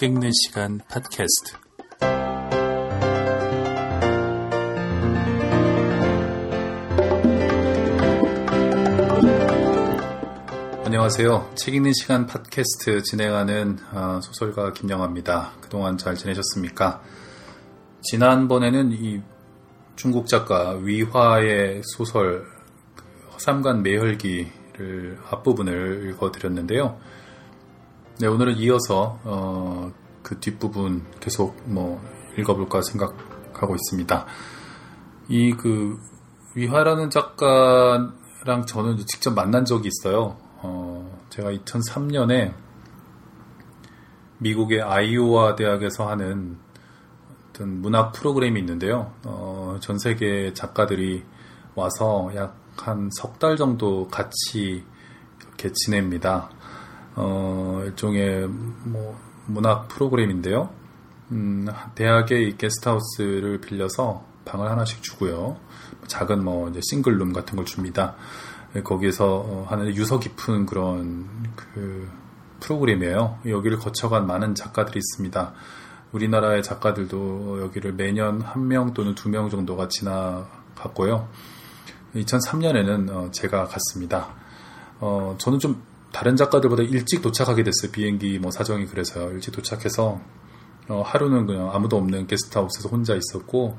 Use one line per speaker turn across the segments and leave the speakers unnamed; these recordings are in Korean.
책 읽는 시간 팟캐스트. 안녕하세요. 책 읽는 시간 팟캐스트 진행하는 어, 소설가 김영아입니다. 그동안 잘 지내셨습니까? 지난번에는 이 중국 작가 위화의 소설 그 허삼간 매혈기를 앞부분을 읽어드렸는데요. 네, 오늘은 이어서 어, 그 뒷부분 계속 뭐 읽어볼까 생각하고 있습니다. 이 그 위화라는 작가랑 저는 직접 만난 적이 있어요. 어, 제가 2003년에 미국의 아이오와 대학에서 하는 어떤 문학 프로그램이 있는데요. 어, 전 세계 작가들이 와서 약 한 석 달 정도 같이 이렇게 지냅니다. 어, 일종의 뭐 문학 프로그램인데요. 음, 대학의 게스트하우스를 빌려서 방을 하나씩 주고요. 작은 뭐 이제 싱글룸 같은 걸 줍니다. 거기에서 어, 하는 유서 깊은 그런 그 프로그램이에요. 여기를 거쳐간 많은 작가들이 있습니다. 우리나라의 작가들도 여기를 매년 한 명 또는 두 명 정도가 지나갔고요. 2003년에는 어, 제가 갔습니다. 어, 저는 좀 다른 작가들보다 일찍 도착하게 됐어요. 비행기 뭐 사정이 그래서요. 일찍 도착해서 어, 하루는 그냥 아무도 없는 게스트하우스에서 혼자 있었고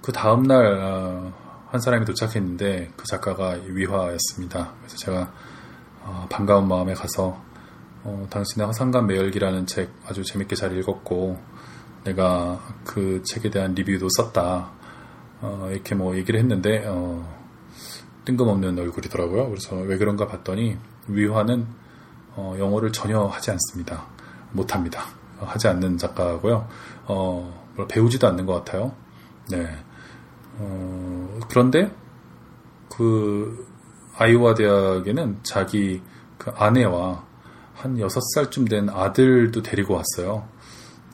그 다음 날한 어, 사람이 도착했는데 그 작가가 위화였습니다. 그래서 제가 어, 반가운 마음에 가서 어, 당신의 화상관 매열기라는 책 아주 재밌게 잘 읽었고 내가 그 책에 대한 리뷰도 썼다 어, 이렇게 뭐 얘기를 했는데 어, 뜬금없는 얼굴이더라고요. 그래서 왜 그런가 봤더니 위화는 어, 영어를 전혀 하지 않습니다. 못합니다. 어, 하지 않는 작가고요. 어, 배우지도 않는 것 같아요. 네. 어, 그런데 그 아이오와 대학에는 자기 그 아내와 한 6살쯤 된 아들도 데리고 왔어요.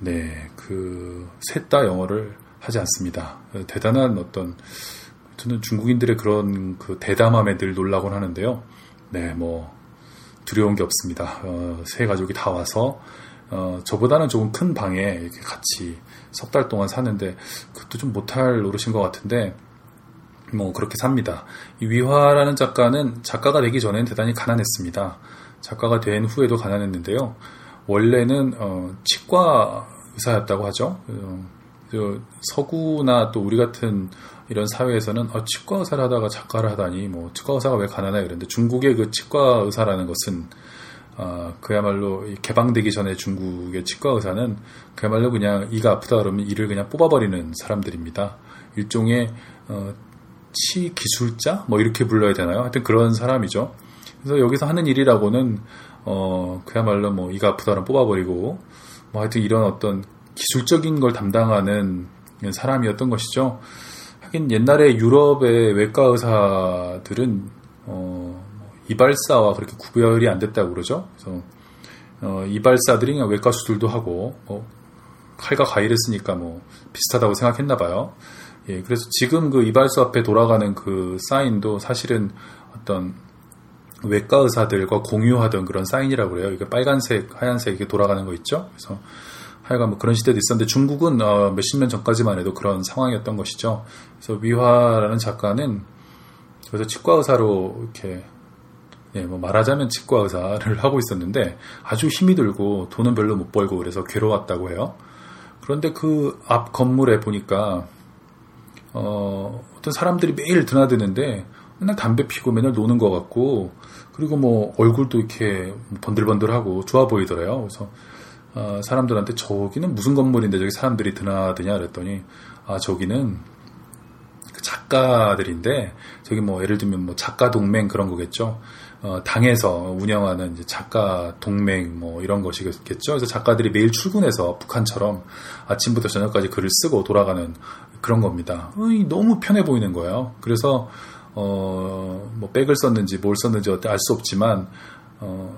네. 그, 셋 다 영어를 하지 않습니다. 대단한 어떤, 저는 중국인들의 그런 그 대담함에 늘 놀라곤 하는데요. 네, 뭐, 두려운 게 없습니다. 어, 세 가족이 다 와서 어, 저보다는 조금 큰 방에 이렇게 같이 석 달 동안 사는데 그것도 좀 못할 노릇인 것 같은데 뭐 그렇게 삽니다. 이 위화라는 작가는 작가가 되기 전엔 대단히 가난했습니다. 작가가 된 후에도 가난했는데요. 원래는 어, 치과 의사였다고 하죠. 어, 서구나 또 우리 같은 이런 사회에서는 어, 치과 의사를 하다가 작가를 하다니 뭐 치과 의사가 왜 가난해 그런데 중국의 그 치과 의사라는 것은 어, 그야말로 개방되기 전에 중국의 치과 의사는 그야말로 그냥 이가 아프다 그러면 이를 그냥 뽑아버리는 사람들입니다. 일종의 어, 치 기술자 뭐 이렇게 불러야 되나요? 하여튼 그런 사람이죠. 그래서 여기서 하는 일이라고는 어 그야말로 뭐 이가 아프다 그러면 뽑아버리고 뭐 하여튼 이런 어떤 기술적인 걸 담당하는 사람이었던 것이죠. 하긴 옛날에 유럽의 외과 의사들은 어, 이발사와 그렇게 구별이 안 됐다고 그러죠. 그래서 어, 이발사들이 그냥 외과 수술도 하고 뭐 칼과 가위를 쓰니까 뭐 비슷하다고 생각했나 봐요. 예, 그래서 지금 그 이발소 앞에 돌아가는 그 사인도 사실은 어떤 외과 의사들과 공유하던 그런 사인이라고 그래요. 이게 빨간색, 하얀색 이렇게 돌아가는 거 있죠. 그래서 하여간 뭐 그런 시대도 있었는데 중국은 어, 몇십 년 전까지만 해도 그런 상황이었던 것이죠. 그래서 위화라는 작가는 그래서 치과 의사로 이렇게 예, 뭐 말하자면 치과 의사를 하고 있었는데 아주 힘이 들고 돈은 별로 못 벌고 그래서 괴로웠다고 해요. 그런데 그 앞 건물에 보니까 어, 어떤 사람들이 매일 드나드는데 맨날 담배 피고 맨날 노는 것 같고 그리고 뭐 얼굴도 이렇게 번들번들하고 좋아 보이더래요. 그래서 어, 사람들한테 저기는 무슨 건물인데 저기 사람들이 드나드냐 그랬더니 아 저기는 그 작가들인데 저기 뭐 예를 들면 뭐 작가 동맹 그런 거겠죠. 어, 당에서 운영하는 작가 동맹 뭐 이런 것이겠죠. 그래서 작가들이 매일 출근해서 북한처럼 아침부터 저녁까지 글을 쓰고 돌아가는 그런 겁니다. 어이, 너무 편해 보이는 거예요. 그래서 어, 뭐 백을 썼는지 뭘 썼는지 알 수 없지만 어,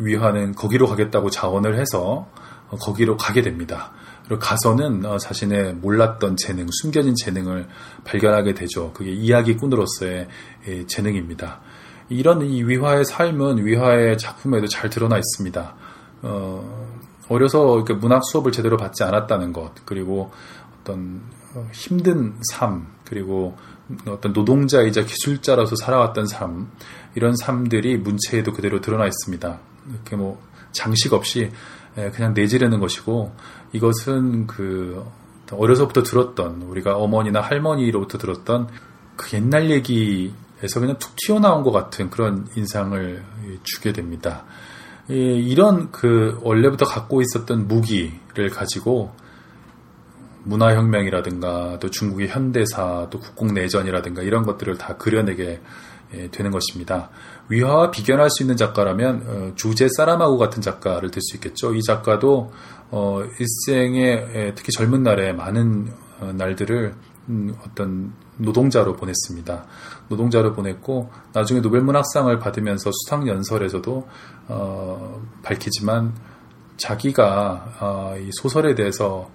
위화는 거기로 가겠다고 자원을 해서 어, 거기로 가게 됩니다. 그리고 가서는 어, 자신의 몰랐던 재능, 숨겨진 재능을 발견하게 되죠. 그게 이야기꾼으로서의 예, 재능입니다. 이런 이 위화의 삶은 위화의 작품에도 잘 드러나 있습니다. 어, 어려서 문학 수업을 제대로 받지 않았다는 것, 그리고 어떤 힘든 삶, 그리고 어떤 노동자이자 기술자로서 살아왔던 삶, 이런 삶들이 문체에도 그대로 드러나 있습니다. 이렇게 뭐 장식 없이 그냥 내지르는 것이고 이것은 그 어려서부터 들었던 우리가 어머니나 할머니로부터 들었던 그 옛날 얘기에서 그냥 툭 튀어나온 것 같은 그런 인상을 주게 됩니다. 이런 그 원래부터 갖고 있었던 무기를 가지고 문화혁명이라든가 또 중국의 현대사 또 국공내전이라든가 이런 것들을 다 그려내게 되는 것입니다. 위화와 비견할 수 있는 작가라면 어, 주제 사라마고 같은 작가를 들 수 있겠죠. 이 작가도 어, 일생에 특히 젊은 날에 많은 어, 날들을 음, 어떤 노동자로 보냈습니다. 노동자로 보냈고 나중에 노벨문학상을 받으면서 수상 연설에서도 어, 밝히지만 자기가 어, 이 소설에 대해서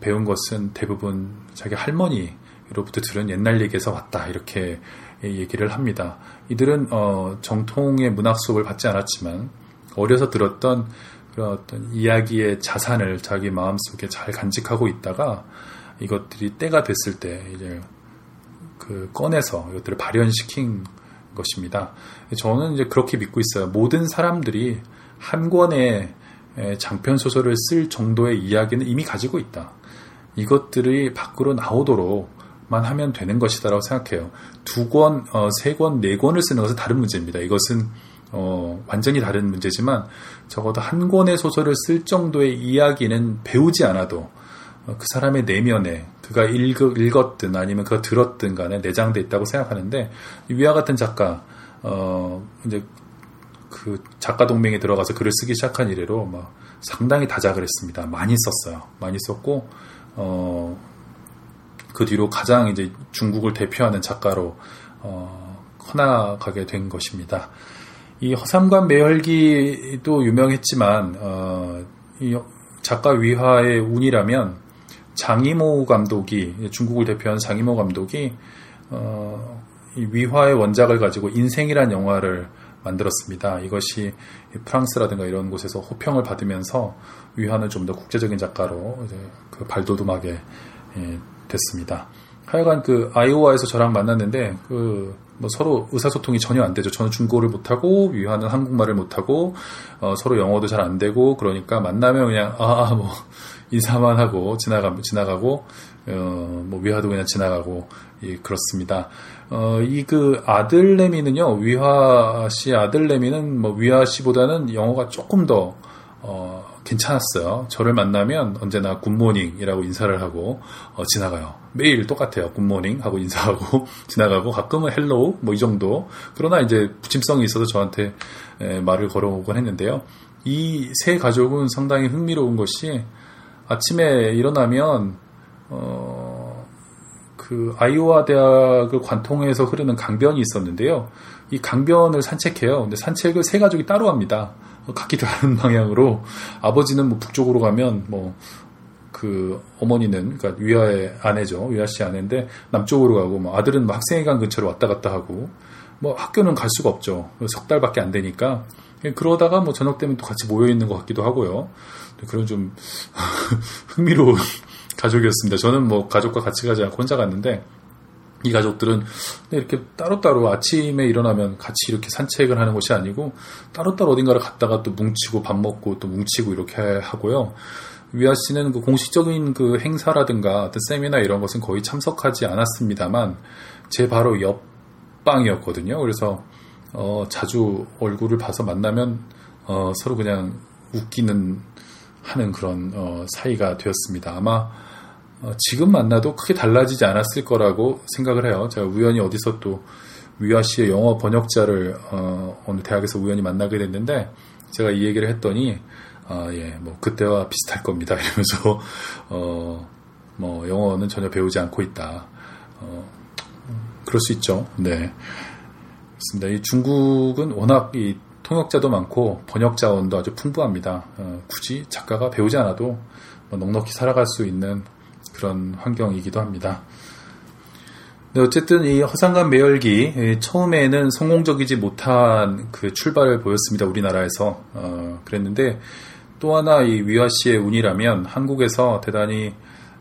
배운 것은 대부분 자기 할머니로부터 들은 옛날 얘기에서 왔다 이렇게 얘기를 합니다. 이들은 어, 정통의 문학 수업을 받지 않았지만 어려서 들었던 그런 어떤 이야기의 자산을 자기 마음 속에 잘 간직하고 있다가 이것들이 때가 됐을 때 이제 그 꺼내서 이것들을 발현시킨 것입니다. 저는 이제 그렇게 믿고 있어요. 모든 사람들이 한 권의 장편 소설을 쓸 정도의 이야기는 이미 가지고 있다. 이것들이 밖으로 나오도록 만 하면 되는 것이다라고 생각해요. 두 권, 어, 세 권, 네 권을 쓰는 것은 다른 문제입니다. 이것은 어, 완전히 다른 문제지만 적어도 한 권의 소설을 쓸 정도의 이야기는 배우지 않아도 어, 그 사람의 내면에 그가 읽, 읽었든 아니면 그가 들었든 간에 내장돼 있다고 생각하는데 위와 같은 작가 어 이제 그 작가 동맹에 들어가서 글을 쓰기 시작한 이래로 막 상당히 다작을 했습니다. 많이 썼어요. 많이 썼고 어, 그 뒤로 가장 이제 중국을 대표하는 작가로 어, 커나가게 된 것입니다. 이 허삼관 매열기도 유명했지만 어, 이 작가 위화의 운이라면 장이모 감독이 중국을 대표하는 장이모 감독이 어, 이 위화의 원작을 가지고 인생이란 영화를 만들었습니다. 이것이 프랑스라든가 이런 곳에서 호평을 받으면서 위화는 좀 더 국제적인 작가로 그 발돋움하게 예, 됐습니다. 하여간 그 아이오와에서 저랑 만났는데 그 뭐 서로 의사소통이 전혀 안 되죠. 저는 중국어를 못하고 위화는 한국말을 못하고 어, 서로 영어도 잘 안 되고 그러니까 만나면 그냥 아 뭐 인사만 하고 지나가 지나가고 어, 뭐 위화도 그냥 지나가고 예, 그렇습니다. 어, 이 그 아들내미는요 위화 씨 아들내미는 뭐 위화 씨보다는 영어가 조금 더 어, 괜찮았어요. 저를 만나면 언제나 good morning이라고 인사를 하고 어, 지나가요. 매일 똑같아요. good morning 하고 인사하고 지나가고 가끔은 hello 뭐 이 정도. 그러나 이제 부침성이 있어서 저한테 에, 말을 걸어오곤 했는데요. 이 세 가족은 상당히 흥미로운 것이 아침에 일어나면 어, 그 아이오와 대학을 관통해서 흐르는 강변이 있었는데요. 이 강변을 산책해요. 근데 산책을 세 가족이 따로 합니다. 각기 다른 방향으로 아버지는 뭐 북쪽으로 가면 뭐 그 어머니는 그러니까 위아의 아내죠 위아 씨 아내인데 남쪽으로 가고 뭐 아들은 뭐 학생회관 근처로 왔다 갔다 하고 뭐 학교는 갈 수가 없죠 석 달밖에 안 되니까 그러다가 뭐 저녁 되면 또 같이 모여 있는 것 같기도 하고요 그런 좀 흥미로운 가족이었습니다 저는 뭐 가족과 같이 가지 않고 혼자 갔는데 이 가족들은 이렇게 따로따로 아침에 일어나면 같이 이렇게 산책을 하는 것이 아니고 따로따로 어딘가를 갔다가 또 뭉치고 밥 먹고 또 뭉치고 이렇게 하고요. 위아 씨는 그 공식적인 그 행사라든가 어떤 세미나 이런 것은 거의 참석하지 않았습니다만 제 바로 옆 방이었거든요. 그래서 어, 자주 얼굴을 봐서 만나면 어, 서로 그냥 웃기는 하는 그런 어, 사이가 되었습니다. 아마 어, 지금 만나도 크게 달라지지 않았을 거라고 생각을 해요. 제가 우연히 어디서 또 위아 씨의 영어 번역자를 어, 어느 대학에서 우연히 만나게 됐는데 제가 이 얘기를 했더니 아, 예, 뭐 그때와 비슷할 겁니다. 이러면서 어, 뭐 영어는 전혀 배우지 않고 있다. 어, 그럴 수 있죠. 네. 그렇습니다. 이 중국은 워낙 이 통역자도 많고 번역 자원도 아주 풍부합니다. 어, 굳이 작가가 배우지 않아도 뭐 넉넉히 살아갈 수 있는 그런 환경이기도 합니다. 네, 어쨌든 이 허상관 매열기 처음에는 성공적이지 못한 그 출발을 보였습니다. 우리나라에서 어, 그랬는데 또 하나 이 위화 씨의 운이라면 한국에서 대단히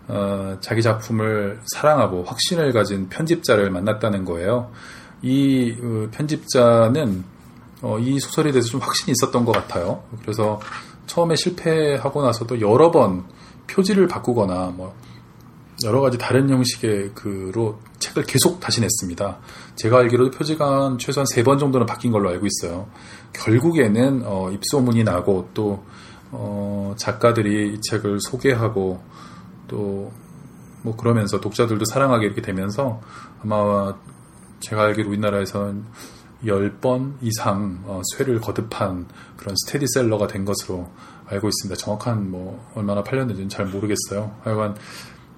어, 자기 작품을 사랑하고 확신을 가진 편집자를 만났다는 거예요. 이 어, 편집자는 어, 이 소설에 대해서 좀 확신이 있었던 것 같아요. 그래서 처음에 실패하고 나서도 여러 번 표지를 바꾸거나 뭐 여러 가지 다른 형식의 그로 책을 계속 다시 냈습니다. 제가 알기로도 표지가 한 최소한 세 번 정도는 바뀐 걸로 알고 있어요. 결국에는 어, 입소문이 나고 또 어, 작가들이 이 책을 소개하고 또 뭐 그러면서 독자들도 사랑하게 이렇게 되면서 아마 제가 알기로 우리나라에서는 10번 이상 어, 쇠를 거듭한 그런 스테디셀러가 된 것으로 알고 있습니다. 정확한 뭐 얼마나 팔렸는지는 잘 모르겠어요. 하여간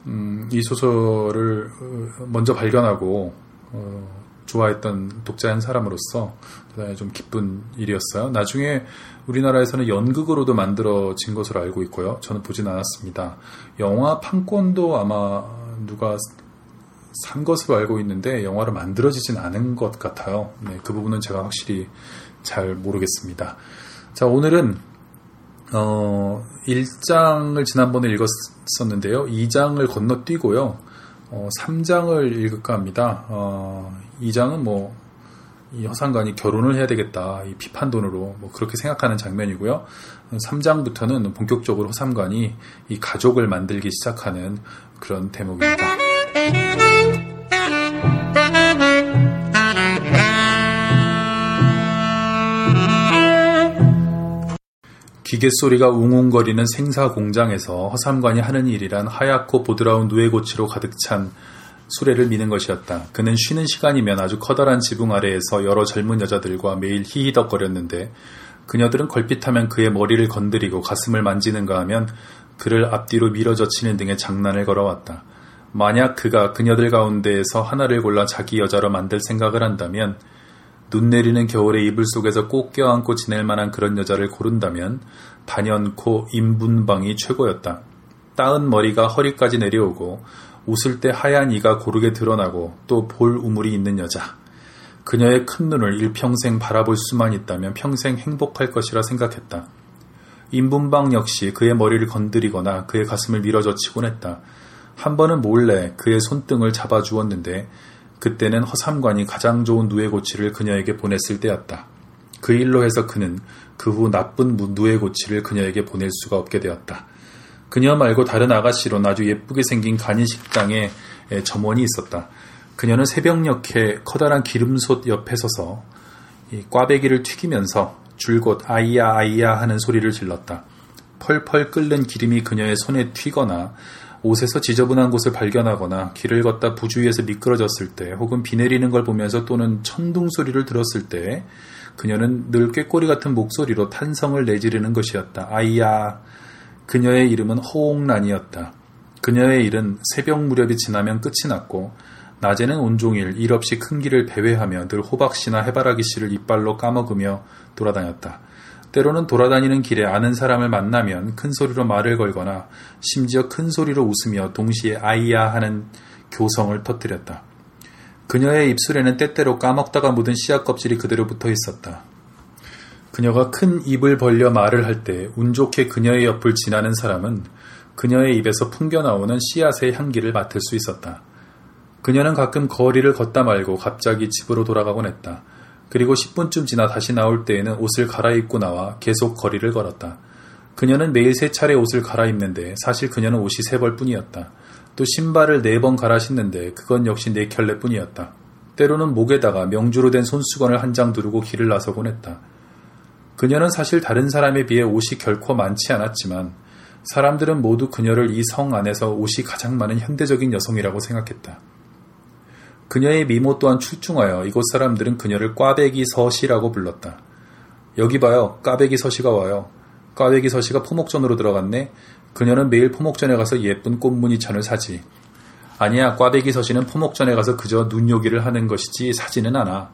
음, 이 소설을 어, 먼저 발견하고 어, 좋아했던 독자 한 사람으로서 대단히 좀 기쁜 일이었어요. 나중에 우리나라에서는 연극으로도 만들어진 것으로 알고 있고요. 저는 보진 않았습니다. 영화 판권도 아마 누가 산 것으로 알고 있는데 영화로 만들어지진 않은 것 같아요. 네, 그 부분은 제가 확실히 잘 모르겠습니다. 자, 오늘은 어, 1장을 지난번에 읽었었는데요. 2장을 건너뛰고요. 어, 3장을 읽을까 합니다. 어, 2장은 뭐, 이 허상관이 결혼을 해야 되겠다. 이 비판돈으로 뭐 그렇게 생각하는 장면이고요. 3장부터는 본격적으로 허상관이 이 가족을 만들기 시작하는 그런 대목입니다. 기계 소리가 웅웅거리는 생사 공장에서 허삼관이 하는 일이란 하얗고 보드라운 누에고치로 가득 찬 수레를 미는 것이었다. 그는 쉬는 시간이면 아주 커다란 지붕 아래에서 여러 젊은 여자들과 매일 히히덕거렸는데 그녀들은 걸핏하면 그의 머리를 건드리고 가슴을 만지는가 하면 그를 앞뒤로 밀어젖히는 등의 장난을 걸어왔다. 만약 그가 그녀들 가운데에서 하나를 골라 자기 여자로 만들 생각을 한다면 눈 내리는 겨울의 이불 속에서 꼭 껴안고 지낼 만한 그런 여자를 고른다면 단연코 인분방이 최고였다. 따은 머리가 허리까지 내려오고 웃을 때 하얀 이가 고르게 드러나고 또 볼 우물이 있는 여자. 그녀의 큰 눈을 일평생 바라볼 수만 있다면 평생 행복할 것이라 생각했다. 인분방 역시 그의 머리를 건드리거나 그의 가슴을 밀어젖히곤 했다. 한 번은 몰래 그의 손등을 잡아주었는데 그때는 허삼관이 가장 좋은 누에고치를 그녀에게 보냈을 때였다. 그 일로 해서 그는 그 후 나쁜 누에고치를 그녀에게 보낼 수가 없게 되었다. 그녀 말고 다른 아가씨로 아주 예쁘게 생긴 간이식당에 점원이 있었다. 그녀는 새벽녘에 커다란 기름솥 옆에 서서 꽈배기를 튀기면서 줄곧 아이야 아이야 하는 소리를 질렀다. 펄펄 끓는 기름이 그녀의 손에 튀거나 옷에서 지저분한 곳을 발견하거나 길을 걷다 부주의에서 미끄러졌을 때 혹은 비 내리는 걸 보면서 또는 천둥 소리를 들었을 때 그녀는 늘 꾀꼬리 같은 목소리로 탄성을 내지르는 것이었다. 아이야. 그녀의 이름은 호옹란이었다. 그녀의 일은 새벽 무렵이 지나면 끝이 났고 낮에는 온종일 일 없이 큰 길을 배회하며 늘 호박씨나 해바라기씨를 이빨로 까먹으며 돌아다녔다. 때로는 돌아다니는 길에 아는 사람을 만나면 큰 소리로 말을 걸거나 심지어 큰 소리로 웃으며 동시에 아이야 하는 교성을 터뜨렸다. 그녀의 입술에는 때때로 까먹다가 묻은 씨앗 껍질이 그대로 붙어 있었다. 그녀가 큰 입을 벌려 말을 할 때 운 좋게 그녀의 옆을 지나는 사람은 그녀의 입에서 풍겨 나오는 씨앗의 향기를 맡을 수 있었다. 그녀는 가끔 거리를 걷다 말고 갑자기 집으로 돌아가곤 했다. 그리고 10분쯤 지나 다시 나올 때에는 옷을 갈아입고 나와 계속 거리를 걸었다. 그녀는 매일 세 차례 옷을 갈아입는데 사실 그녀는 옷이 세 벌 뿐이었다. 또 신발을 네 번 갈아 신는데 그건 역시 네 켤레 뿐이었다. 때로는 목에다가 명주로 된 손수건을 한 장 두르고 길을 나서곤 했다. 그녀는 사실 다른 사람에 비해 옷이 결코 많지 않았지만 사람들은 모두 그녀를 이 성 안에서 옷이 가장 많은 현대적인 여성이라고 생각했다. 그녀의 미모 또한 출중하여 이곳 사람들은 그녀를 꽈배기 서시라고 불렀다. 여기 봐요. 꽈배기 서시가 와요. 꽈배기 서시가 포목전으로 들어갔네. 그녀는 매일 포목전에 가서 예쁜 꽃무늬천을 사지. 아니야, 꽈배기 서시는 포목전에 가서 그저 눈요기를 하는 것이지 사지는 않아.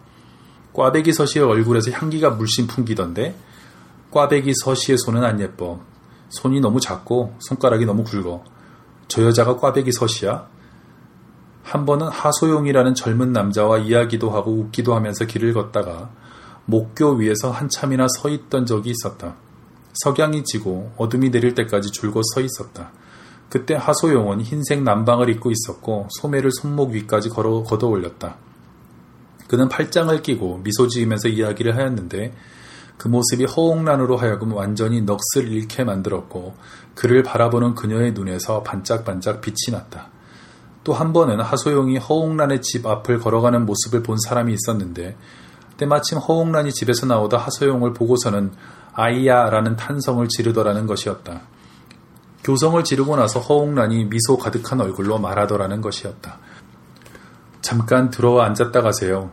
꽈배기 서시의 얼굴에서 향기가 물씬 풍기던데 꽈배기 서시의 손은 안 예뻐. 손이 너무 작고 손가락이 너무 굵어. 저 여자가 꽈배기 서시야? 한 번은 하소용이라는 젊은 남자와 이야기도 하고 웃기도 하면서 길을 걷다가 목교 위에서 한참이나 서 있던 적이 있었다. 석양이 지고 어둠이 내릴 때까지 줄곧 서 있었다. 그때 하소용은 흰색 남방을 입고 있었고 소매를 손목 위까지 걸어 걷어 올렸다. 그는 팔짱을 끼고 미소 지으면서 이야기를 하였는데 그 모습이 허옹란으로 하여금 완전히 넋을 잃게 만들었고 그를 바라보는 그녀의 눈에서 반짝반짝 빛이 났다. 또 한 번은 하소용이 허옹란의 집 앞을 걸어가는 모습을 본 사람이 있었는데 때마침 허옹란이 집에서 나오다 하소용을 보고서는 아이야라는 탄성을 지르더라는 것이었다. 교성을 지르고 나서 허옹란이 미소 가득한 얼굴로 말하더라는 것이었다. 잠깐 들어와 앉았다 가세요.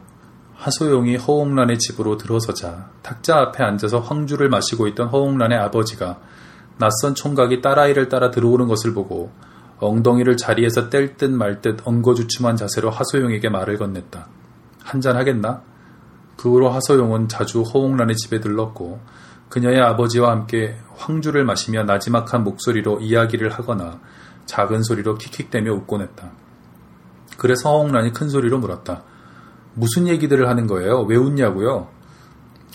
하소용이 허옹란의 집으로 들어서자 탁자 앞에 앉아서 황주를 마시고 있던 허옹란의 아버지가 낯선 총각이 딸아이를 따라 들어오는 것을 보고 엉덩이를 자리에서 뗄 듯 말 듯 엉거주춤한 자세로 하소용에게 말을 건넸다. 한잔 하겠나? 그 후로 하소용은 자주 허옹란의 집에 들렀고 그녀의 아버지와 함께 황주를 마시며 나지막한 목소리로 이야기를 하거나 작은 소리로 킥킥대며 웃곤 했다. 그래서 허옹란이 큰 소리로 물었다. 무슨 얘기들을 하는 거예요? 왜 웃냐고요?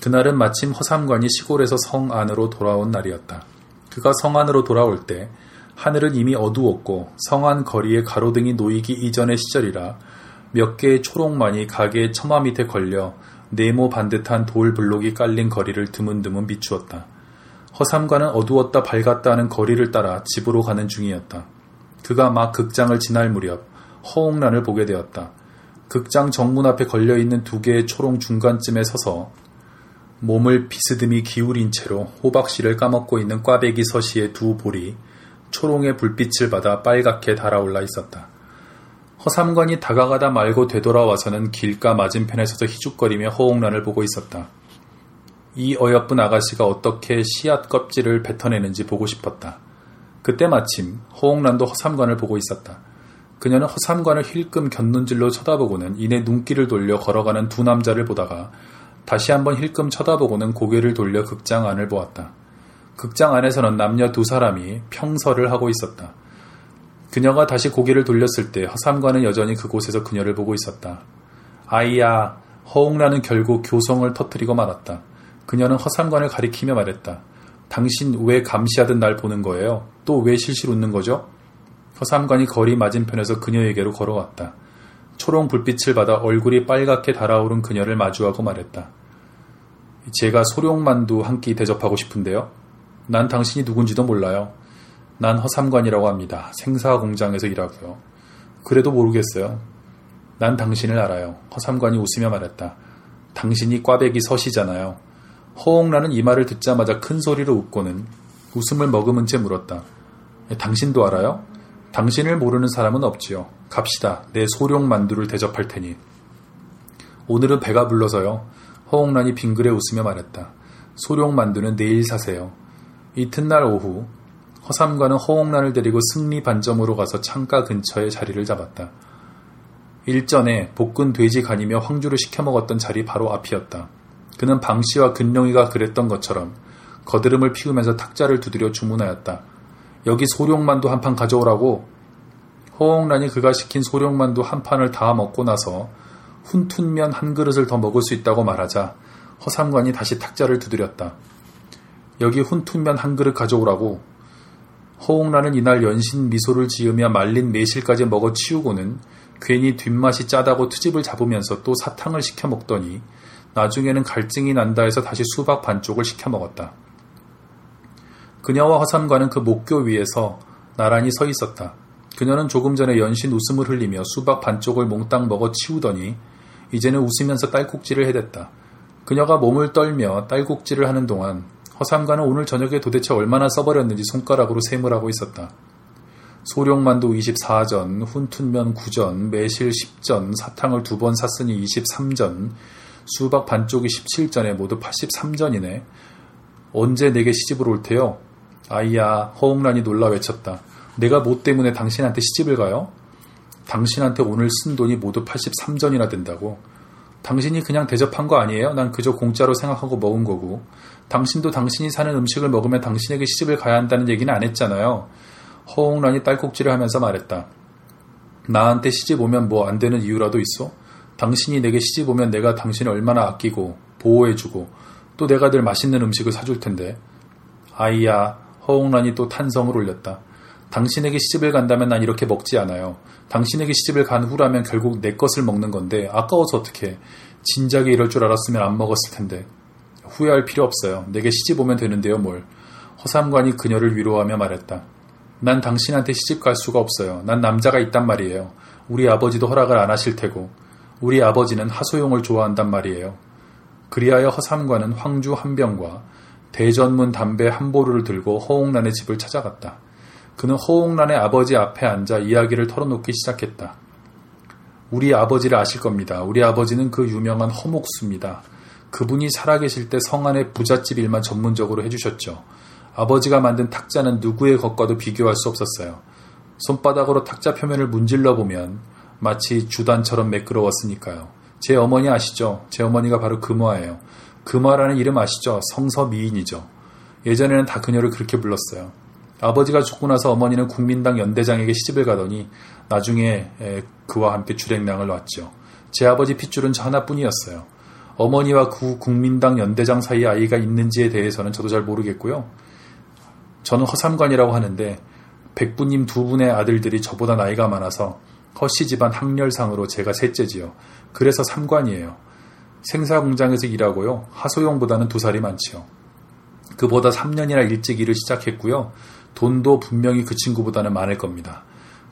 그날은 마침 허삼관이 시골에서 성 안으로 돌아온 날이었다. 그가 성 안으로 돌아올 때 하늘은 이미 어두웠고 성안 거리에 가로등이 놓이기 이전의 시절이라 몇 개의 초록만이 가게의 처마 밑에 걸려 네모 반듯한 돌 블록이 깔린 거리를 드문드문 비추었다. 허삼관은 어두웠다 밝았다 하는 거리를 따라 집으로 가는 중이었다. 그가 막 극장을 지날 무렵 허옹란을 보게 되었다. 극장 정문 앞에 걸려있는 두 개의 초롱 중간쯤에 서서 몸을 비스듬히 기울인 채로 호박씨를 까먹고 있는 꽈배기 서시의 두 볼이 초롱의 불빛을 받아 빨갛게 달아올라 있었다. 허삼관이 다가가다 말고 되돌아와서는 길가 맞은편에 서서 희죽거리며 허옹란을 보고 있었다. 이 어여쁜 아가씨가 어떻게 씨앗 껍질을 뱉어내는지 보고 싶었다. 그때 마침 허옹란도 허삼관을 보고 있었다. 그녀는 허삼관을 힐끔 곁눈질로 쳐다보고는 이내 눈길을 돌려 걸어가는 두 남자를 보다가 다시 한번 힐끔 쳐다보고는 고개를 돌려 극장 안을 보았다. 극장 안에서는 남녀 두 사람이 평설을 하고 있었다. 그녀가 다시 고개를 돌렸을 때 허삼관은 여전히 그곳에서 그녀를 보고 있었다. 아이야, 허옹라는 결국 교성을 터뜨리고 말았다. 그녀는 허삼관을 가리키며 말했다. 당신 왜 감시하듯 날 보는 거예요? 또 왜 실실 웃는 거죠? 허삼관이 거리 맞은편에서 그녀에게로 걸어왔다. 초롱 불빛을 받아 얼굴이 빨갛게 달아오른 그녀를 마주하고 말했다. 제가 소룡만두 한 끼 대접하고 싶은데요. 난 당신이 누군지도 몰라요. 난 허삼관이라고 합니다. 생사 공장에서 일하고요. 그래도 모르겠어요. 난 당신을 알아요. 허삼관이 웃으며 말했다. 당신이 꽈배기 서시잖아요. 허옹라는 이 말을 듣자마자 큰 소리로 웃고는 웃음을 머금은 채 물었다. 당신도 알아요? 당신을 모르는 사람은 없지요. 갑시다. 내 소룡 만두를 대접할 테니. 오늘은 배가 불러서요. 허옹란이 빙그레 웃으며 말했다. 소룡 만두는 내일 사세요. 이튿날 오후 허삼과는 허옹란을 데리고 승리 반점으로 가서 창가 근처에 자리를 잡았다. 일전에 볶은 돼지 간이며 황주를 시켜 먹었던 자리 바로 앞이었다. 그는 방씨와 근룡이가 그랬던 것처럼 거드름을 피우면서 탁자를 두드려 주문하였다. 여기 소룡만두 한 판 가져오라고 호옹란이 그가 시킨 소룡만두 한 판을 다 먹고 나서 훈툰면 한 그릇을 더 먹을 수 있다고 말하자 허삼관이 다시 탁자를 두드렸다. 여기 훈툰면 한 그릇 가져오라고 허옹란은 이날 연신 미소를 지으며 말린 매실까지 먹어 치우고는 괜히 뒷맛이 짜다고 트집을 잡으면서 또 사탕을 시켜 먹더니 나중에는 갈증이 난다 해서 다시 수박 반쪽을 시켜 먹었다. 그녀와 허삼과는 그 목교 위에서 나란히 서 있었다. 그녀는 조금 전에 연신 웃음을 흘리며 수박 반쪽을 몽땅 먹어 치우더니 이제는 웃으면서 딸꾹질을 해댔다. 그녀가 몸을 떨며 딸꾹질을 하는 동안 허삼과는 오늘 저녁에 도대체 얼마나 써버렸는지 손가락으로 셈을 하고 있었다. 소룡만두 24전, 훈툰면 9전, 매실 10전, 사탕을 두 번 샀으니 23전, 수박 반쪽이 17전에 모두 83전이네. 언제 내게 시집을 올 테요? 아이야, 허옹란이 놀라 외쳤다. 내가 뭐 때문에 당신한테 시집을 가요? 당신한테 오늘 쓴 돈이 모두 83전이나 된다고. 당신이 그냥 대접한 거 아니에요? 난 그저 공짜로 생각하고 먹은 거고. 당신도 당신이 사는 음식을 먹으면 당신에게 시집을 가야 한다는 얘기는 안 했잖아요. 허옹란이 딸꾹질을 하면서 말했다. 나한테 시집 오면 뭐 안 되는 이유라도 있어? 당신이 내게 시집 오면 내가 당신을 얼마나 아끼고 보호해주고 또 내가 늘 맛있는 음식을 사줄 텐데 아이야, 허웅란이 또 탄성을 올렸다. 당신에게 시집을 간다면 난 이렇게 먹지 않아요. 당신에게 시집을 간 후라면 결국 내 것을 먹는 건데 아까워서 어떻게 진작에 이럴 줄 알았으면 안 먹었을 텐데 후회할 필요 없어요. 내게 시집 오면 되는데요 뭘. 허삼관이 그녀를 위로하며 말했다. 난 당신한테 시집 갈 수가 없어요. 난 남자가 있단 말이에요. 우리 아버지도 허락을 안 하실 테고 우리 아버지는 하소용을 좋아한단 말이에요. 그리하여 허삼관은 황주 한 병과 대전문 담배 한 보루를 들고 허옥란의 집을 찾아갔다. 그는 허옥란의 아버지 앞에 앉아 이야기를 털어놓기 시작했다. 우리 아버지를 아실 겁니다. 우리 아버지는 그 유명한 허목수입니다. 그분이 살아계실 때 성안의 부잣집 일만 전문적으로 해주셨죠. 아버지가 만든 탁자는 누구의 것과도 비교할 수 없었어요. 손바닥으로 탁자 표면을 문질러 보면 마치 주단처럼 매끄러웠으니까요. 제 어머니 아시죠? 제 어머니가 바로 금화예요. 금화라는 이름 아시죠? 성서 미인이죠. 예전에는 다 그녀를 그렇게 불렀어요. 아버지가 죽고 나서 어머니는 국민당 연대장에게 시집을 가더니 나중에 그와 함께 주랭랑을 놨죠. 제 아버지 핏줄은 저 하나뿐이었어요. 어머니와 그 국민당 연대장 사이에 아이가 있는지에 대해서는 저도 잘 모르겠고요. 저는 허삼관이라고 하는데 백부님 두 분의 아들들이 저보다 나이가 많아서 허씨 집안 학렬상으로 제가 셋째지요. 그래서 삼관이에요. 생사 공장에서 일하고요. 하소용보다는 두 살이 많지요. 그보다 3년이나 일찍 일을 시작했고요. 돈도 분명히 그 친구보다는 많을 겁니다.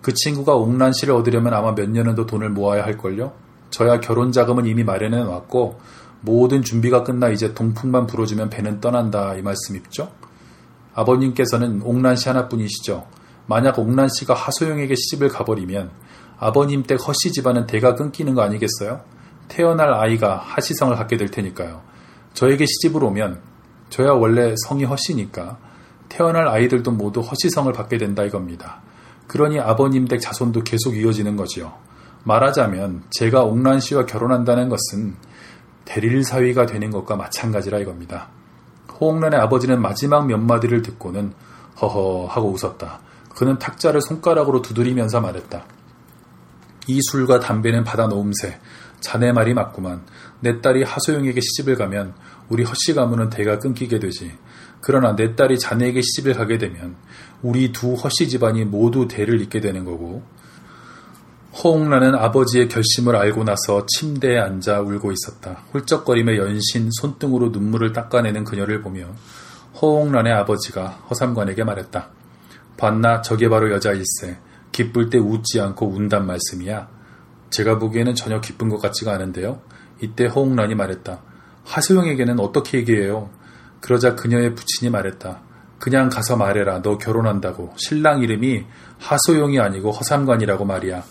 그 친구가 옥란 씨를 얻으려면 아마 몇 년은 더 돈을 모아야 할걸요? 저야 결혼 자금은 이미 마련해 놨고 모든 준비가 끝나 이제 동풍만 불어주면 배는 떠난다 이 말씀 입죠? 아버님께서는 옥란 씨 하나뿐이시죠. 만약 옥란 씨가 하소영에게 시집을 가버리면 아버님 댁 허씨 집안은 대가 끊기는 거 아니겠어요? 태어날 아이가 하시성을 갖게 될 테니까요. 저에게 시집을 오면 저야 원래 성이 허씨니까 태어날 아이들도 모두 허시성을 받게 된다 이겁니다. 그러니 아버님 댁 자손도 계속 이어지는 거지요. 말하자면 제가 옥란 씨와 결혼한다는 것은 대릴 사위가 되는 것과 마찬가지라 이겁니다. 호옥란의 아버지는 마지막 몇 마디를 듣고는 허허 하고 웃었다. 그는 탁자를 손가락으로 두드리면서 말했다. 이 술과 담배는 받아 놓음새. 자네 말이 맞구만. 내 딸이 하소영에게 시집을 가면 우리 허씨 가문은 대가 끊기게 되지. 그러나 내 딸이 자네에게 시집을 가게 되면 우리 두 허씨 집안이 모두 대를 잇게 되는 거고 허옥란은 아버지의 결심을 알고 나서 침대에 앉아 울고 있었다. 훌쩍거리며 연신 손등으로 눈물을 닦아내는 그녀를 보며 허옥란의 아버지가 허삼관에게 말했다. 봤나 저게 바로 여자일세. 기쁠 때 웃지 않고 운단 말씀이야. 제가 보기에는 전혀 기쁜 것 같지가 않은데요. 이때 허옥란이 말했다. 하소영에게는 어떻게 얘기해요? 그러자 그녀의 부친이 말했다. 그냥 가서 말해라. 너 결혼한다고. 신랑 이름이 하소영이 아니고 허삼관이라고 말이야.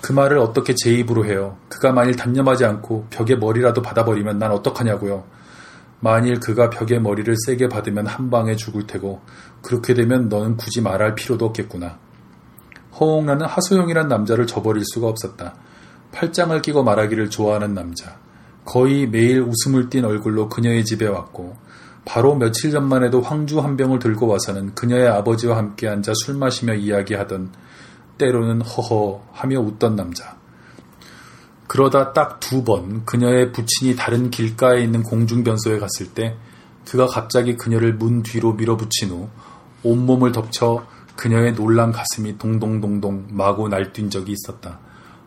그 말을 어떻게 제 입으로 해요? 그가 만일 단념하지 않고 벽에 머리라도 받아버리면 난 어떡하냐고요. 만일 그가 벽에 머리를 세게 받으면 한 방에 죽을 테고 그렇게 되면 너는 굳이 말할 필요도 없겠구나. 허옹라는 하소영이란 남자를 저버릴 수가 없었다. 팔짱을 끼고 말하기를 좋아하는 남자. 거의 매일 웃음을 띤 얼굴로 그녀의 집에 왔고 바로 며칠 전만 해도 황주 한 병을 들고 와서는 그녀의 아버지와 함께 앉아 술 마시며 이야기하던 때로는 허허 하며 웃던 남자. 그러다 딱 두 번 그녀의 부친이 다른 길가에 있는 공중변소에 갔을 때 그가 갑자기 그녀를 문 뒤로 밀어붙인 후 온몸을 덮쳐 그녀의 놀란 가슴이 동동동동 마구 날뛴 적이 있었다.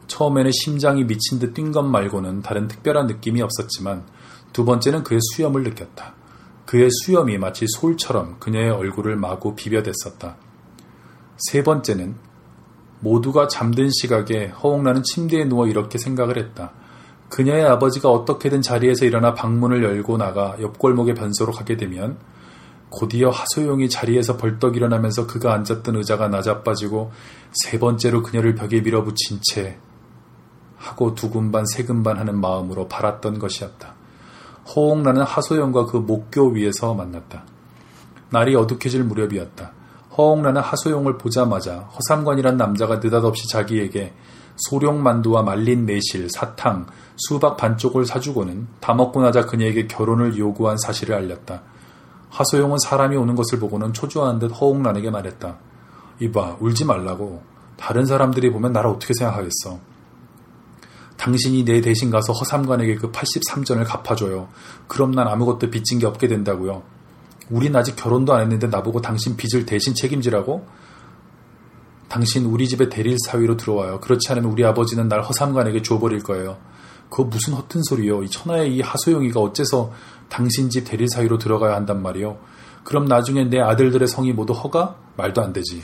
처음에는 심장이 미친 듯 뛴 것 말고는 다른 특별한 느낌이 없었지만 두 번째는 그의 수염을 느꼈다. 그의 수염이 마치 솔처럼 그녀의 얼굴을 마구 비벼댔었다. 세 번째는 모두가 잠든 시각에 허옥라는 침대에 누워 이렇게 생각을 했다. 그녀의 아버지가 어떻게든 자리에서 일어나 방문을 열고 나가 옆골목의 변소로 가게 되면 곧이어 하소용이 자리에서 벌떡 일어나면서 그가 앉았던 의자가 나자빠지고 세 번째로 그녀를 벽에 밀어붙인 채 하고 두근반 세근반 하는 마음으로 바랐던 것이었다. 허옥라는 하소영과 그 목교 위에서 만났다. 날이 어둑해질 무렵이었다. 허옥라는 하소용을 보자마자 허삼관이란 남자가 느닷없이 자기에게 소룡만두와 말린 매실, 사탕, 수박 반쪽을 사주고는 다 먹고 나자 그녀에게 결혼을 요구한 사실을 알렸다. 하소용은 사람이 오는 것을 보고는 초조한 듯 허옥란에게 말했다. 이봐, 울지 말라고. 다른 사람들이 보면 나를 어떻게 생각하겠어. 당신이 내 대신 가서 허삼관에게 그 83전을 갚아줘요. 그럼 난 아무것도 빚진 게 없게 된다고요. 우린 아직 결혼도 안 했는데 나보고 당신 빚을 대신 책임지라고? 당신 우리 집에 대릴 사위로 들어와요. 그렇지 않으면 우리 아버지는 날 허삼관에게 줘버릴 거예요. 그거 무슨 허튼 소리요. 이 천하의 이 하소영이가 어째서 당신 집 대릴 사위로 들어가야 한단 말이요. 그럼 나중에 내 아들들의 성이 모두 허가? 말도 안 되지.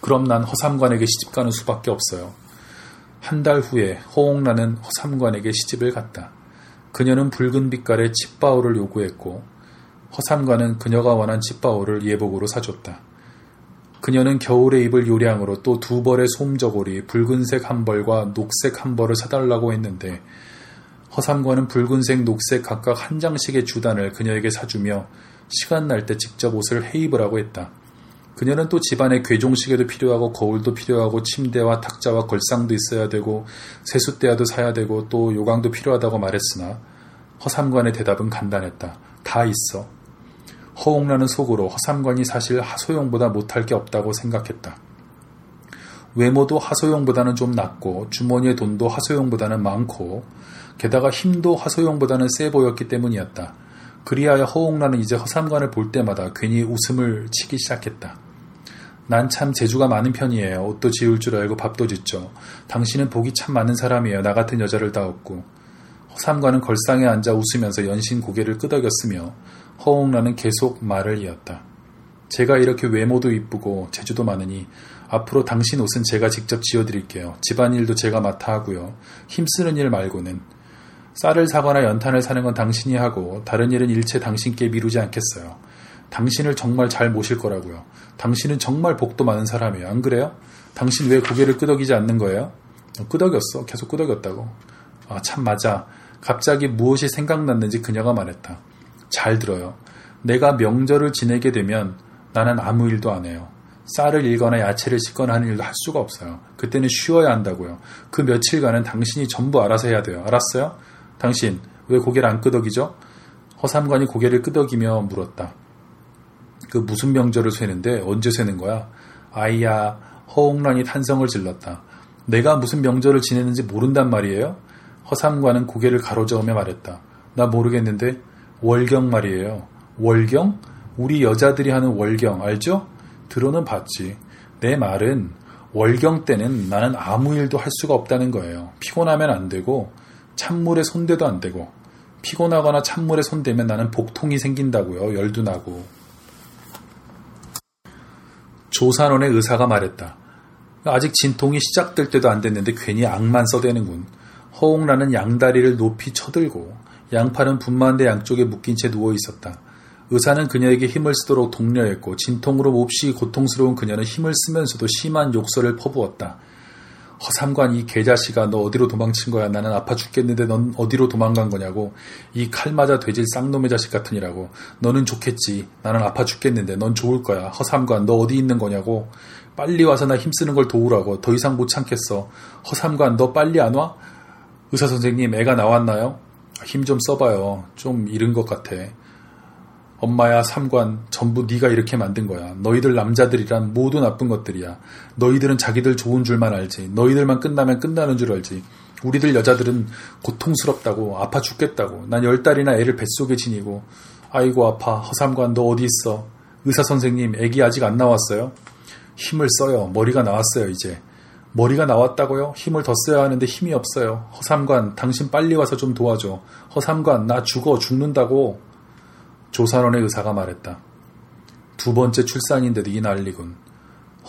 그럼 난 허삼관에게 시집 가는 수밖에 없어요. 한 달 후에 호옥나는 허삼관에게 시집을 갔다. 그녀는 붉은 빛깔의 칩바오를 요구했고 허삼관은 그녀가 원한 칩바오를 예복으로 사줬다. 그녀는 겨울에 입을 요량으로 또 두 벌의 솜저고리, 붉은색 한 벌과 녹색 한 벌을 사달라고 했는데 허삼관은 붉은색, 녹색 각각 한 장씩의 주단을 그녀에게 사주며 시간 날 때 직접 옷을 해입으라고 했다. 그녀는 또 집안에 괴종시계도 필요하고 거울도 필요하고 침대와 탁자와 걸상도 있어야 되고 세숫대야도 사야 되고 또 요강도 필요하다고 말했으나 허삼관의 대답은 간단했다. 다 있어. 허옥라는 속으로 허삼관이 사실 하소영보다 못할 게 없다고 생각했다. 외모도 하소영보다는 좀 낫고 주머니의 돈도 하소영보다는 많고 게다가 힘도 하소영보다는 세 보였기 때문이었다. 그리하여 허옥라는 이제 허삼관을 볼 때마다 괜히 웃음을 치기 시작했다. 난 참 재주가 많은 편이에요. 옷도 지을 줄 알고 밥도 짓죠. 당신은 복이 참 많은 사람이에요. 나 같은 여자를 다 얻고. 허삼관은 걸상에 앉아 웃으면서 연신 고개를 끄덕였으며 허옥라는 계속 말을 이었다. 제가 이렇게 외모도 이쁘고 재주도 많으니 앞으로 당신 옷은 제가 직접 지어드릴게요. 집안일도 제가 맡아 하고요. 힘쓰는 일 말고는 쌀을 사거나 연탄을 사는 건 당신이 하고 다른 일은 일체 당신께 미루지 않겠어요. 당신을 정말 잘 모실 거라고요. 당신은 정말 복도 많은 사람이에요. 안 그래요? 당신 왜 고개를 끄덕이지 않는 거예요? 어, 끄덕였어. 계속 끄덕였다고. 아, 참 맞아. 갑자기 무엇이 생각났는지 그녀가 말했다. 잘 들어요. 내가 명절을 지내게 되면 나는 아무 일도 안 해요. 쌀을 일거나 야채를 씻거나 하는 일도 할 수가 없어요. 그때는 쉬어야 한다고요. 그 며칠간은 당신이 전부 알아서 해야 돼요. 알았어요? 당신 왜 고개를 안 끄덕이죠? 허삼관이 고개를 끄덕이며 물었다. 그 무슨 명절을 쇠는데 언제 쇠는 거야? 아이야 허옥란이 탄성을 질렀다. 내가 무슨 명절을 지내는지 모른단 말이에요? 허삼관은 고개를 가로저으며 말했다. 나 모르겠는데 월경 말이에요. 월경? 우리 여자들이 하는 월경 알죠? 들어는 봤지. 내 말은 월경 때는 나는 아무 일도 할 수가 없다는 거예요. 피곤하면 안 되고 찬물에 손대도 안 되고 피곤하거나 찬물에 손대면 나는 복통이 생긴다고요. 열도 나고. 조산원의 의사가 말했다. 아직 진통이 시작될 때도 안 됐는데 괜히 악만 써대는군. 허옥라는 양다리를 높이 쳐들고 양팔은 분만대 양쪽에 묶인 채 누워 있었다. 의사는 그녀에게 힘을 쓰도록 독려했고 진통으로 몹시 고통스러운 그녀는 힘을 쓰면서도 심한 욕설을 퍼부었다. 허삼관 이 개자식아 너 어디로 도망친 거야? 나는 아파 죽겠는데 넌 어디로 도망간 거냐고 이 칼 맞아 돼질 쌍놈의 자식 같으니라고. 너는 좋겠지. 나는 아파 죽겠는데 넌 좋을 거야. 허삼관 너 어디 있는 거냐고. 빨리 와서 나 힘쓰는 걸 도우라고. 더 이상 못 참겠어. 허삼관 너 빨리 안 와? 의사 선생님 애가 나왔나요? 힘 좀 써봐요 좀 잃은 것 같아 엄마야 삼관 전부 네가 이렇게 만든 거야. 너희들 남자들이란 모두 나쁜 것들이야. 너희들은 자기들 좋은 줄만 알지. 너희들만 끝나면 끝나는 줄 알지. 우리들 여자들은 고통스럽다고 아파 죽겠다고. 난 열 달이나 애를 뱃속에 지니고 아이고 아파 허삼관 너 어디 있어? 의사 선생님 애기 아직 안 나왔어요? 힘을 써요. 머리가 나왔어요 이제. 머리가 나왔다고요? 힘을 더 써야 하는데 힘이 없어요. 허삼관 당신 빨리 와서 좀 도와줘. 허삼관 나 죽어 죽는다고. 조산원의 의사가 말했다. 두 번째 출산인데도 이 난리군.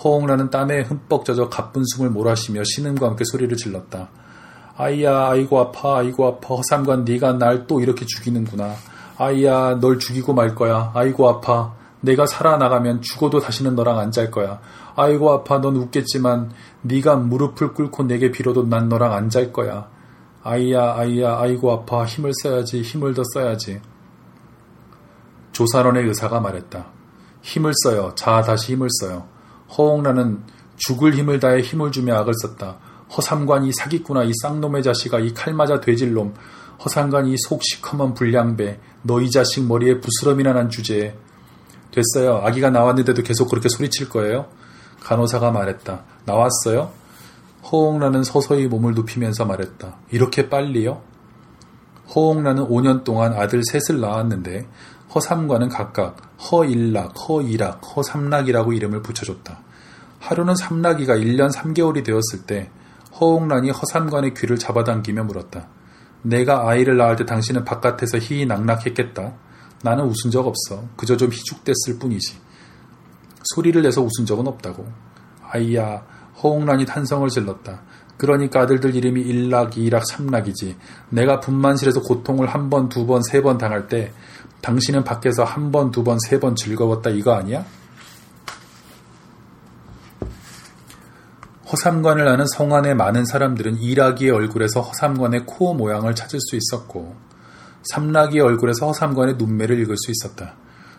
허옹라는 땀에 흠뻑 젖어 가쁜 숨을 몰아쉬며 신음과 함께 소리를 질렀다. 아이야, 아이고 아파, 아이고 아파. 허삼관 네가 날 또 이렇게 죽이는구나. 아이야, 널 죽이고 말 거야. 아이고 아파. 내가 살아나가면 죽어도 다시는 너랑 안 잘 거야. 아이고 아파. 넌 웃겠지만 네가 무릎을 꿇고 내게 빌어도 난 너랑 안 잘 거야. 아이야, 아이야, 아이고 아파. 힘을 써야지. 힘을 더 써야지. 조사론의 의사가 말했다. 힘을 써요. 자, 다시 힘을 써요. 허옹라는 죽을 힘을 다해 힘을 주며 악을 썼다. 허삼관이 사기꾼아 이 쌍놈의 자식아 이 칼맞아 돼질놈 허삼관이 속 시커먼 불량배 너희 자식 머리에 부스럼이나 난 주제에 됐어요. 아기가 나왔는데도 계속 그렇게 소리칠 거예요? 간호사가 말했다. 나왔어요? 허옹라는 서서히 몸을 눕히면서 말했다. 이렇게 빨리요? 허옹라는 5년 동안 아들 셋을 낳았는데 허삼과는 각각 허일락, 허이락, 허삼락이라고 이름을 붙여줬다. 하루는 삼락이가 1년 3개월이 되었을 때 허옥란이 허삼관의 귀를 잡아당기며 물었다. 내가 아이를 낳을 때 당신은 바깥에서 희희낙낙했겠다. 나는 웃은 적 없어. 그저 좀 희죽댔을 뿐이지. 소리를 내서 웃은 적은 없다고. 아이야, 허옥란이 탄성을 질렀다. 그러니까 아들들 이름이 일락, 이락, 삼락이지. 내가 분만실에서 고통을 한 번, 두 번, 세 번 당할 때 당신은 밖에서 한 번, 두 번, 세 번 즐거웠다 이거 아니야? 허삼관을 아는 성안의 많은 사람들은 이락이의 얼굴에서 허삼관의 코 모양을 찾을 수 있었고 삼락이의 얼굴에서 허삼관의 눈매를 읽을 수 있었다.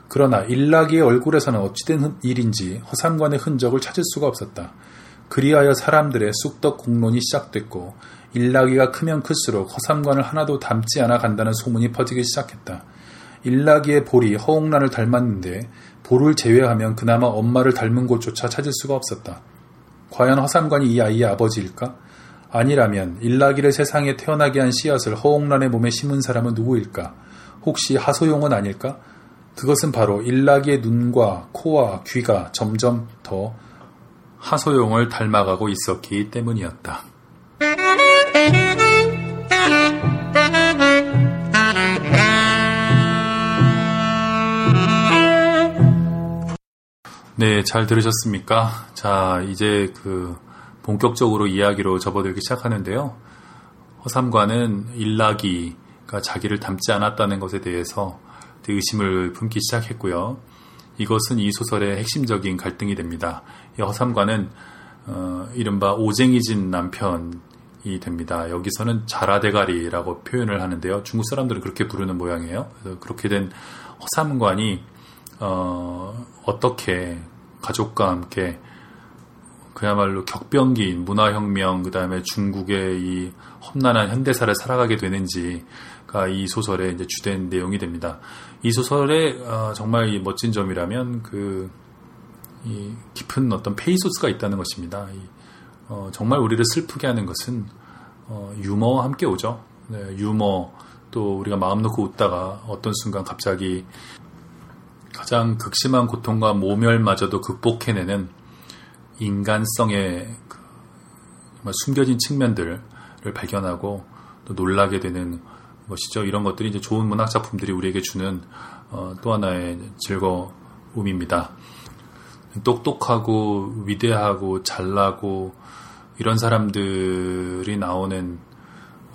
그러나 일락이의 얼굴에서는 어찌된 일인지 허삼관의 흔적을 찾을 수가 없었다. 그리하여 사람들의 쑥덕 공론이 시작됐고 일락이가 크면 클수록 허삼관을 하나도 닮지 않아 간다는 소문이 퍼지기 시작했다. 일락이의 볼이 허옥란을 닮았는데 볼을 제외하면 그나마 엄마를 닮은 곳조차 찾을 수가 없었다. 과연 허삼관이 이 아이의 아버지일까? 아니라면 일락이를 세상에 태어나게 한 씨앗을 허옥란의 몸에 심은 사람은 누구일까? 혹시 하소용은 아닐까? 그것은 바로 일락이의 눈과 코와 귀가 점점 더 하소용을 닮아가고 있었기 때문이었다. 네, 잘 들으셨습니까? 자, 이제 그 본격적으로 이야기로 접어들기 시작하는데요. 허삼관은 일락이가 자기를 닮지 않았다는 것에 대해서 의심을 품기 시작했고요. 이것은 이 소설의 핵심적인 갈등이 됩니다. 이 허삼관은 어, 이른바 오쟁이진 남편이 됩니다. 여기서는 자라대가리라고 표현을 하는데요. 중국 사람들은 그렇게 부르는 모양이에요. 그렇게 된 허삼관이 어, 어떻게 가족과 함께 그야말로 격변기인 문화혁명, 그 다음에 중국의 이 험난한 현대사를 살아가게 되는지가 이 소설의 이제 주된 내용이 됩니다. 이 소설의 어, 정말 멋진 점이라면 그 깊은 어떤 페이소스가 있다는 것입니다. 이, 어, 정말 우리를 슬프게 하는 것은 어, 유머와 함께 오죠. 네, 유머 또 우리가 마음 놓고 웃다가 어떤 순간 갑자기 가장 극심한 고통과 모멸마저도 극복해내는 인간성의 그 숨겨진 측면들을 발견하고 또 놀라게 되는 것이죠. 이런 것들이 이제 좋은 문학 작품들이 우리에게 주는 어, 또 하나의 즐거움입니다. 똑똑하고 위대하고 잘나고 이런 사람들이 나오는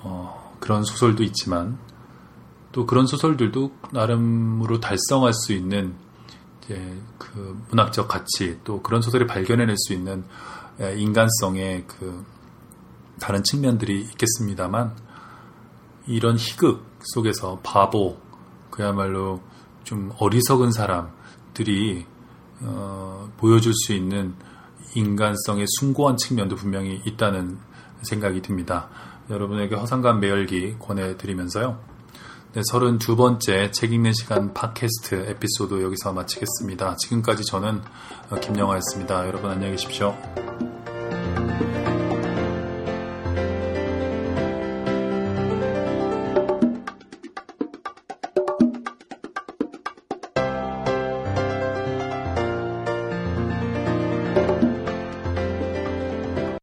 어, 그런 소설도 있지만 또 그런 소설들도 나름으로 달성할 수 있는 그 문학적 가치 또 그런 소설을 발견해낼 수 있는 인간성의 그 다른 측면들이 있겠습니다만 이런 희극 속에서 바보 그야말로 좀 어리석은 사람들이 어, 보여줄 수 있는 인간성의 숭고한 측면도 분명히 있다는 생각이 듭니다. 여러분에게 허상관 매열기 권해드리면서요. 네, 32번째 책 읽는 시간 팟캐스트 에피소드 여기서 마치겠습니다. 지금까지 저는 김영화였습니다. 여러분 안녕히 계십시오.